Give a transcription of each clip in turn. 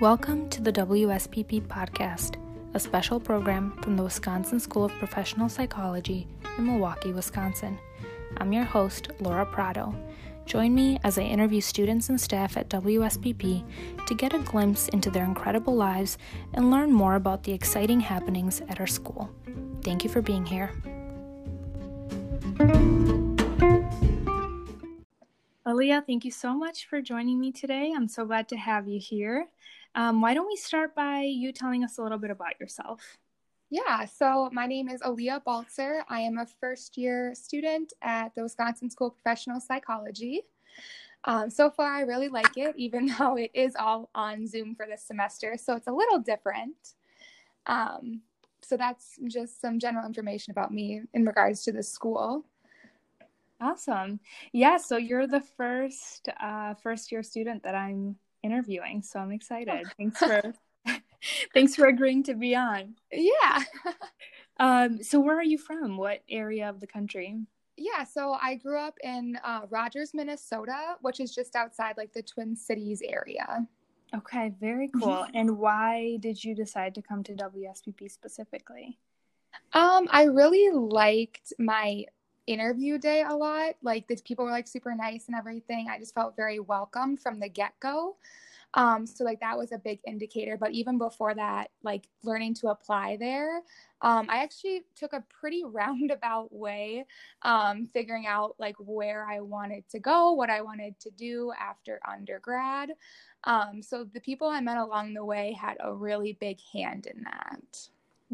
Welcome to the WSPP podcast, a special program from the Wisconsin School of Professional Psychology in Milwaukee, Wisconsin. I'm your host, Laura Prado. Join me as I interview students and staff at WSPP to get a glimpse into their incredible lives and learn more about the exciting happenings at our school. Thank you for being here. Alleah, thank you so much for joining me today. I'm so glad to have you here. Um, why don't we start by you telling us a little bit about yourself? Yeah, so my name is Alleah Baltzer. I am a first year student at the Wisconsin School of Professional Psychology. Um, so far, I really like it, even though it is all on Zoom for this semester. So it's a little different. Um, so that's just some general information about me in regards to the school. Awesome. Yeah, so you're the first uh, first year student that I'm interviewing, so I'm excited. Thanks for thanks for agreeing to be on. Yeah. um, so where are you from? What area of the country? Yeah, so I grew up in uh, Rogers, Minnesota, which is just outside like the Twin Cities area. Okay, very cool. and why did you decide to come to WSPP specifically? Um, I really liked my interview day a lot. Like the people were like super nice and everything. I just felt very welcome from the get go. Um, so like that was a big indicator. But even before that, like learning to apply there, um, I actually took a pretty roundabout way, um, figuring out like where I wanted to go, what I wanted to do after undergrad. Um, so the people I met along the way had a really big hand in that.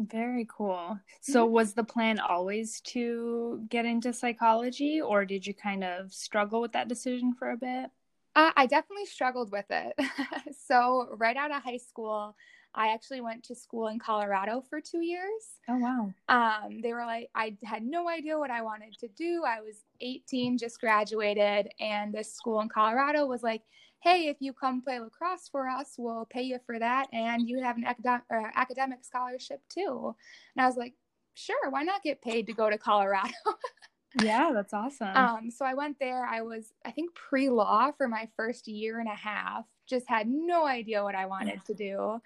Very cool. So, mm-hmm. was the plan always to get into psychology, or did you kind of struggle with that decision for a bit? Uh, I definitely struggled with it. so, right out of high school, I actually went to school in Colorado for two years. Oh, wow. Um, they were like, I had no idea what I wanted to do. I was 18, just graduated, and this school in Colorado was like, hey, if you come play lacrosse for us, we'll pay you for that, and you have an academic academic scholarship too. And I was like, sure, why not get paid to go to Colorado? yeah, that's awesome. Um, so I went there. I was, I think, pre law for my first year and a half. Just had no idea what I wanted to do.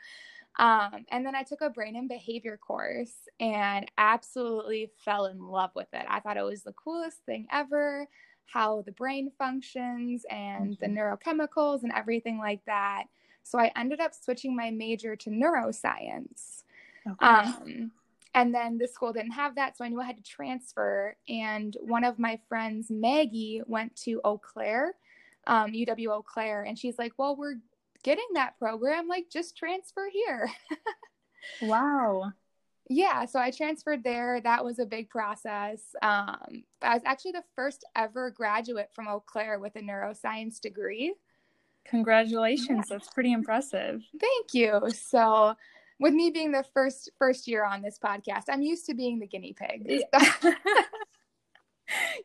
Um, and then I took a brain and behavior course and absolutely fell in love with it. I thought it was the coolest thing ever how the brain functions and the mm-hmm. neurochemicals and everything like that. So I ended up switching my major to neuroscience. Okay. Um, and then the school didn't have that, so I knew I had to transfer. And one of my friends, Maggie, went to Eau Claire, um, UW Eau Claire, and she's like, "Well, we're getting that program. Like, just transfer here." wow yeah so i transferred there. That was a big process. Um, i was actually the first ever graduate from eau claire with a neuroscience degree. Congratulations. That's pretty impressive. Thank you. So with me being the first first year on this podcast i'm used to being the guinea pig.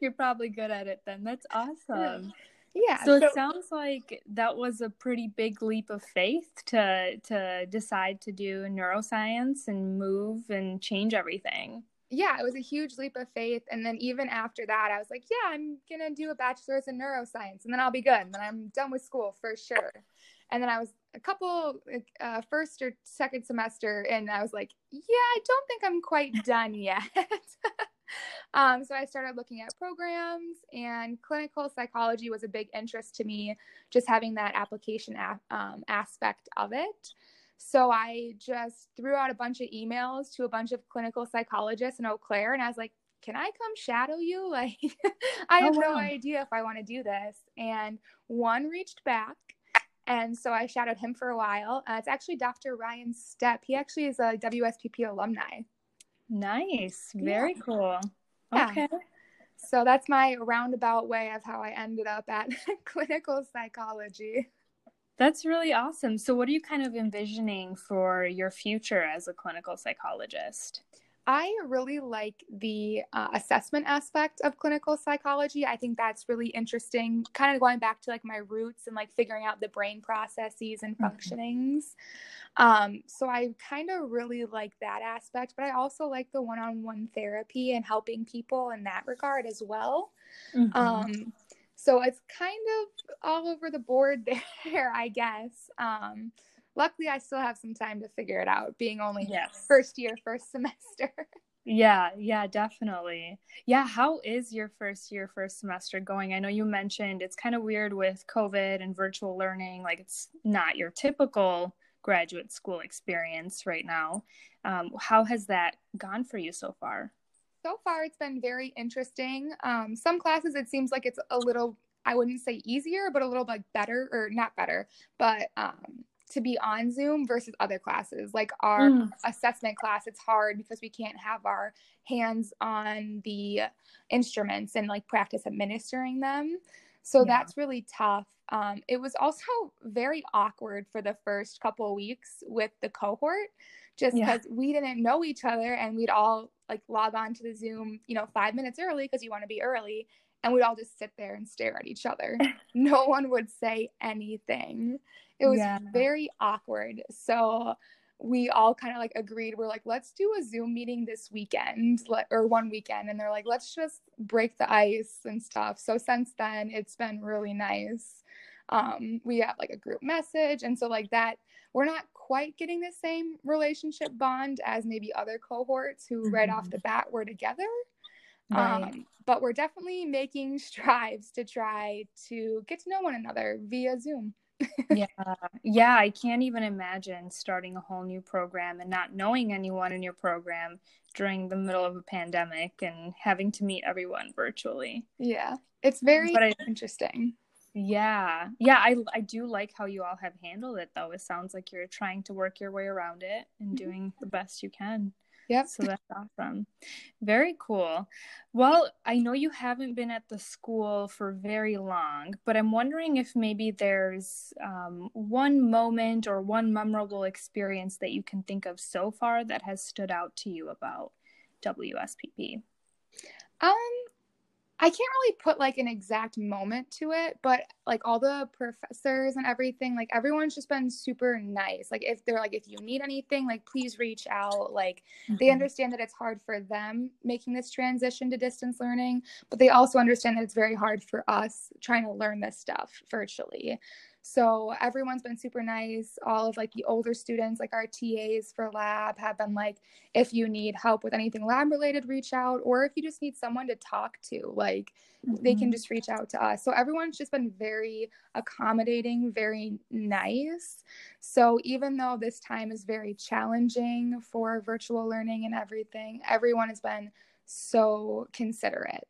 You're probably good at it then. That's awesome yeah so, so, it sounds like that was a pretty big leap of faith to to decide to do neuroscience and move and change everything. Yeah it was a huge leap of faith. And then even after that i was like yeah i'm gonna do a bachelor's in neuroscience and then i'll be good and then i'm done with school for sure. And then i was a couple uh, first or second semester and i was like yeah i don't think i'm quite done yet um, so I started looking at programs, and clinical psychology was a big interest to me, just having that application a- um, aspect of it. So I just threw out a bunch of emails to a bunch of clinical psychologists in Eau Claire, and I was like, can I come shadow you? Like, I have oh, wow. no idea if I want to do this. And one reached back. And so I shadowed him for a while. Uh, it's actually Dr. Ryan Stepp. He actually is a WSPP alumni. Nice. Very yeah. cool. Okay. So that's my roundabout way of how I ended up at clinical psychology. That's really awesome. So, what are you kind of envisioning for your future as a clinical psychologist? I really like the uh, assessment aspect of clinical psychology. I think that's really interesting, kind of going back to like my roots and like figuring out the brain processes and mm-hmm. functionings. Um, so I kind of really like that aspect, but I also like the one on one therapy and helping people in that regard as well. Mm-hmm. Um, so it's kind of all over the board there, I guess. Um, luckily I still have some time to figure it out, being only yes. first year, first semester. Yeah, yeah, definitely. Yeah, how is your first year, first semester going? I know you mentioned it's kind of weird with COVID and virtual learning, like it's not your typical graduate school experience right now. Um, how has that gone for you so far? So far, it's been very interesting. Um, some classes, it seems like it's a little, I wouldn't say easier, but a little like better, or not better, but um, to be on Zoom versus other classes. Like our mm. assessment class, it's hard because we can't have our hands on the instruments and like practice administering them. So yeah. that's really tough. Um, it was also very awkward for the first couple of weeks with the cohort, just because yeah. we didn't know each other and we'd all like log on to the Zoom, you know, five minutes early because you want to be early. And we'd all just sit there and stare at each other. no one would say anything. It was yeah. very awkward. So we all kind of like agreed we're like let's do a zoom meeting this weekend or one weekend and they're like let's just break the ice and stuff so since then it's been really nice um, we have like a group message and so like that we're not quite getting the same relationship bond as maybe other cohorts who mm-hmm. right off mm-hmm. the bat were together right. um, but we're definitely making strides to try to get to know one another via zoom yeah. Yeah. I can't even imagine starting a whole new program and not knowing anyone in your program during the middle of a pandemic and having to meet everyone virtually. Yeah. It's very I, interesting. Yeah. Yeah. I, I do like how you all have handled it, though. It sounds like you're trying to work your way around it and mm-hmm. doing the best you can. Yep. So that's awesome. Very cool. Well, I know you haven't been at the school for very long, but I'm wondering if maybe there's um, one moment or one memorable experience that you can think of so far that has stood out to you about WSPP. Um, I can't really put like an exact moment to it, but like all the professors and everything, like everyone's just been super nice. Like if they're like, if you need anything, like please reach out. Like mm-hmm. they understand that it's hard for them making this transition to distance learning, but they also understand that it's very hard for us trying to learn this stuff virtually. So everyone's been super nice. All of like the older students, like our TAs for lab, have been like, if you need help with anything lab related, reach out. Or if you just need someone to talk to, like mm-hmm. they can mm-hmm. just reach out to us. So everyone's just been very accommodating, very nice. So even though this time is very challenging for virtual learning and everything, everyone has been so considerate.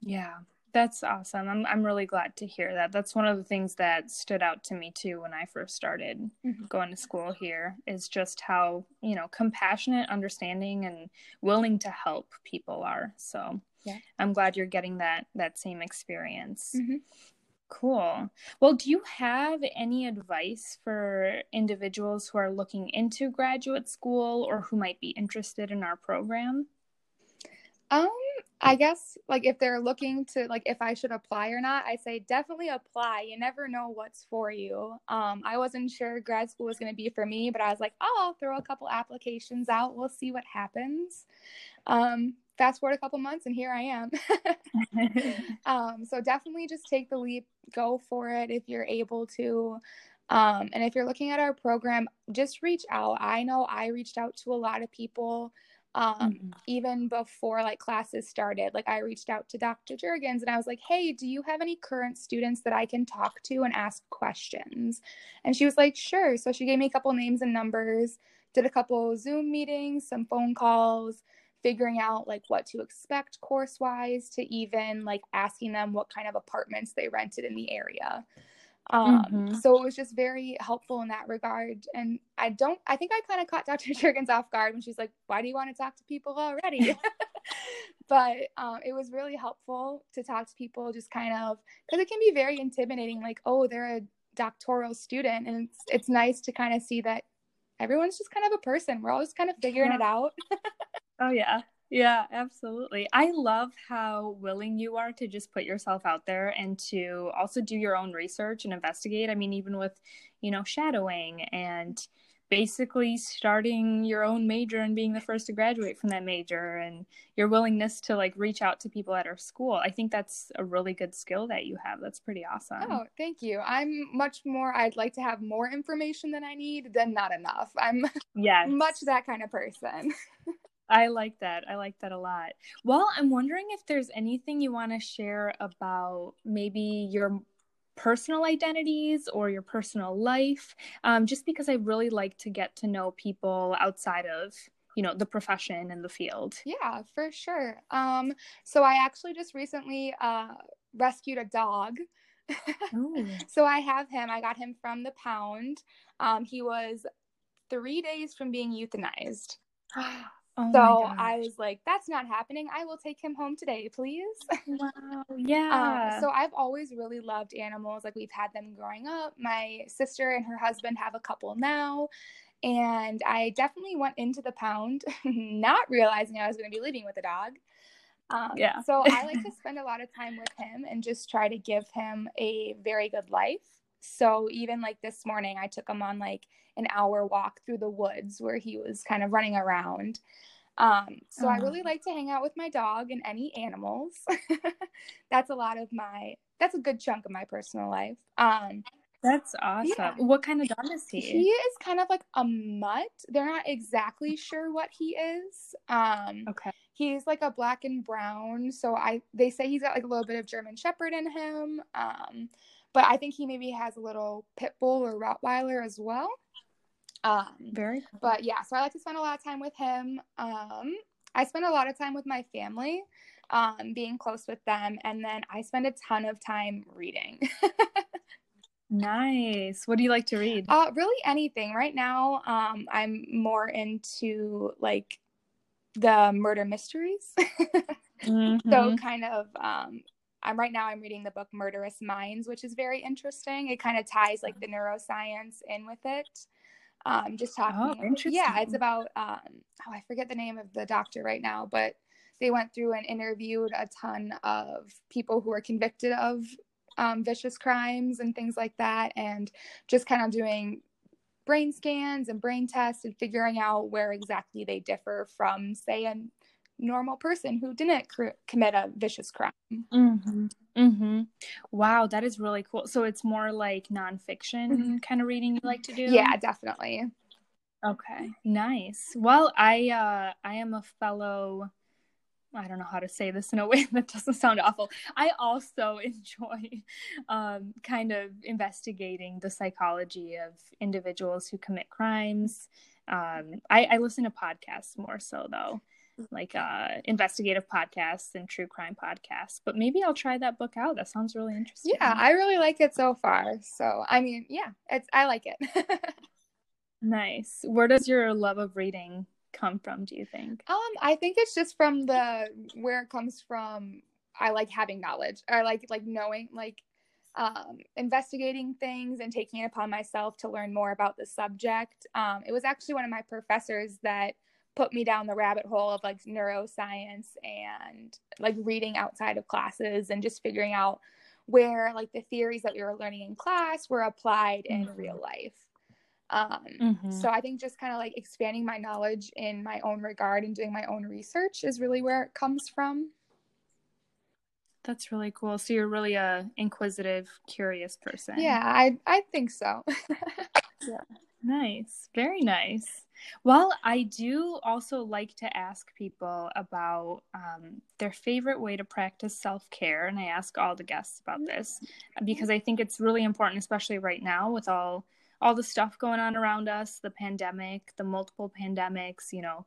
Yeah. That's awesome. I'm I'm really glad to hear that. That's one of the things that stood out to me too when I first started mm-hmm. going to school here is just how, you know, compassionate, understanding and willing to help people are. So, yeah. I'm glad you're getting that that same experience. Mm-hmm. Cool. Well, do you have any advice for individuals who are looking into graduate school or who might be interested in our program? Um, I guess like if they're looking to like if I should apply or not, I say definitely apply. You never know what's for you. Um, I wasn't sure grad school was going to be for me, but I was like, oh, I'll throw a couple applications out. We'll see what happens. Um, fast forward a couple months, and here I am. um, so definitely just take the leap, go for it if you're able to. Um, and if you're looking at our program, just reach out. I know I reached out to a lot of people um, mm-hmm. even before like classes started like i reached out to dr jurgens and i was like hey do you have any current students that i can talk to and ask questions? And she was like sure. So she gave me a couple names and numbers did a couple zoom meetings some phone calls figuring out like what to expect course wise to even like asking them what kind of apartments they rented in the area um, mm-hmm. So it was just very helpful in that regard. And I don't, I think I kind of caught Dr. Jurgens off guard when she's like, why do you want to talk to people already? but um, it was really helpful to talk to people just kind of, because it can be very intimidating, like, oh, they're a doctoral student. And it's, it's nice to kind of see that everyone's just kind of a person. We're all just kind of figuring yeah. it out. oh, yeah. Yeah, absolutely. I love how willing you are to just put yourself out there and to also do your own research and investigate. I mean, even with, you know, shadowing and basically starting your own major and being the first to graduate from that major and your willingness to like reach out to people at our school. I think that's a really good skill that you have. That's pretty awesome. Oh, thank you. I'm much more I'd like to have more information than I need than not enough. I'm yes. much that kind of person. I like that. I like that a lot. Well, I'm wondering if there's anything you want to share about maybe your personal identities or your personal life, um, just because I really like to get to know people outside of you know the profession and the field. Yeah for sure. Um so i actually just recently uh rescued a dog. So i have him i got him from the pound. Um he was three days from being euthanized Oh so I was like, that's not happening. I will take him home today, please. Wow. Yeah. Um, so I've always really loved animals. Like we've had them growing up. My sister and her husband have a couple now. And I definitely went into the pound not realizing I was going to be living with a dog. Um, yeah. so I like to spend a lot of time with him and just try to give him a very good life. So even like this morning, I took him on like an hour walk through the woods where he was kind of running around. Um, so oh. I really like to hang out with my dog and any animals. that's a lot of my that's a good chunk of my personal life. Um, that's awesome. Yeah. What kind of dog is he? He is kind of like a mutt. They're not exactly sure what he is. Um, okay. He's like a black and brown. So I they say he's got like a little bit of German Shepherd in him. Um, but I think he maybe has a little pit bull or Rottweiler as well. Um, Very cool. But yeah, so I like to spend a lot of time with him. Um, I spend a lot of time with my family, um, being close with them, and then I spend a ton of time reading. nice. What do you like to read? Uh, really anything. Right now, um, I'm more into like the murder mysteries. mm-hmm. So kind of um I'm right now I'm reading the book Murderous Minds, which is very interesting. It kind of ties like the neuroscience in with it um, just talking. Oh, interesting. Yeah, it's about um, oh I forget the name of the doctor right now, but they went through and interviewed a ton of people who were convicted of um, vicious crimes and things like that, and just kind of doing brain scans and brain tests and figuring out where exactly they differ from, say, a normal person who didn't cr- commit a vicious crime. Mm-hmm. Mm-hmm. Wow, that is really cool. So it's more like nonfiction mm-hmm. kind of reading you like to do? Yeah, definitely. Okay, nice. Well, I uh, I am a fellow. I don't know how to say this in a way that doesn't sound awful. I also enjoy um, kind of investigating the psychology of individuals who commit crimes. Um, I, I listen to podcasts more so though like uh investigative podcasts and true crime podcasts but maybe i'll try that book out. That sounds really interesting. Yeah i really like it so far. So i mean yeah it's i like it. Nice. Where does your love of reading come from do you think? Um i think it's just from the where it comes from i like having knowledge. I like like knowing like um, investigating things and taking it upon myself to learn more about the subject. Um, it was actually one of my professors that put me down the rabbit hole of like neuroscience and like reading outside of classes and just figuring out where like the theories that we were learning in class were applied in mm-hmm. real life. Um, mm-hmm. So I think just kind of like expanding my knowledge in my own regard and doing my own research is really where it comes from. That's really cool. So you're really a inquisitive, curious person. Yeah, I I think so. yeah. Nice. Very nice. Well, I do also like to ask people about um, their favorite way to practice self care. And I ask all the guests about this because I think it's really important, especially right now with all all the stuff going on around us the pandemic the multiple pandemics you know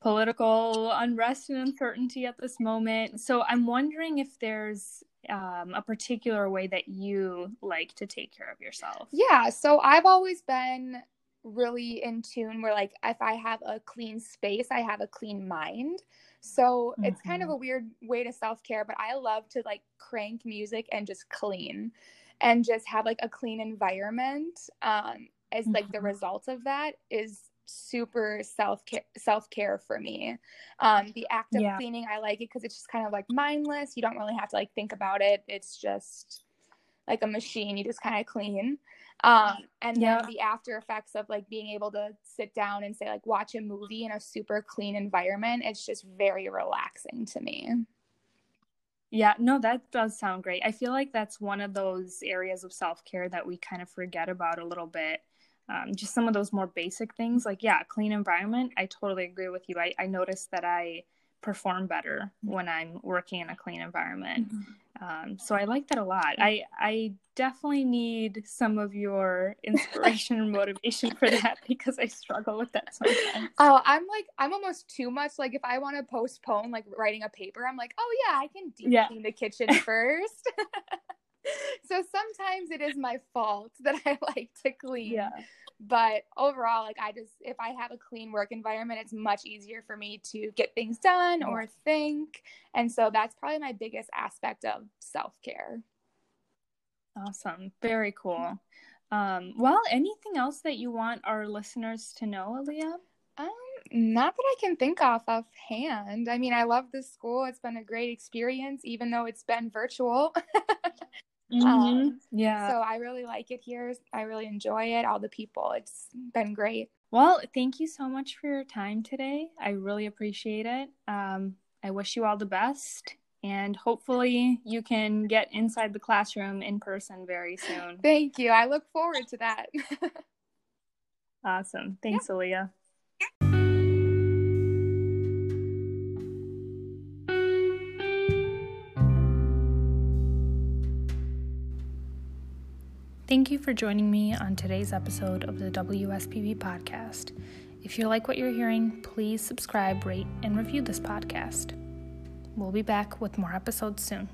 political unrest and uncertainty at this moment so i'm wondering if there's um, a particular way that you like to take care of yourself yeah so i've always been really in tune where like if I have a clean space, I have a clean mind. So mm-hmm. it's kind of mm-hmm. a weird way to self-care, but I love to like crank music and just clean and just have like a clean environment. Um as like mm-hmm. the result of that is super self-care self-care for me. Um the act of yeah. cleaning, I like it because it's just kind of like mindless. You don't really have to like think about it. It's just like a machine. You just kind of clean. Um, and then the after effects of like being able to sit down and say like watch a movie in a super clean environment, it's just very relaxing to me. Yeah, no, that does sound great. I feel like that's one of those areas of self care that we kind of forget about a little bit. Um, just some of those more basic things, like, yeah, clean environment. I totally agree with you. I, I noticed that I perform better when I'm working in a clean environment. Um, so I like that a lot. I I definitely need some of your inspiration and motivation for that because I struggle with that sometimes. Oh, I'm like I'm almost too much. Like if I want to postpone like writing a paper, I'm like, oh yeah, I can deep Yeah. clean the kitchen first. so sometimes it is my fault that I like to clean. Yeah. But overall, like I just if I have a clean work environment, it's much easier for me to get things done or think. And so that's probably my biggest aspect of self-care. Awesome. Very cool. Um, well, anything else that you want our listeners to know, Alleah? Um, not that I can think off offhand. I mean, I love this school. It's been a great experience, even though it's been virtual. Um, yeah. So I really like it here. I really enjoy it. All the people. It's been great. Well, thank you so much for your time today. I really appreciate it. Um, I wish you all the best, and hopefully, you can get inside the classroom in person very soon. Thank you. I look forward to that. Awesome. Thanks, Alleah. Thank you for joining me on today's episode of the WSPP podcast. If you like what you're hearing, please subscribe, rate, and review this podcast. We'll be back with more episodes soon.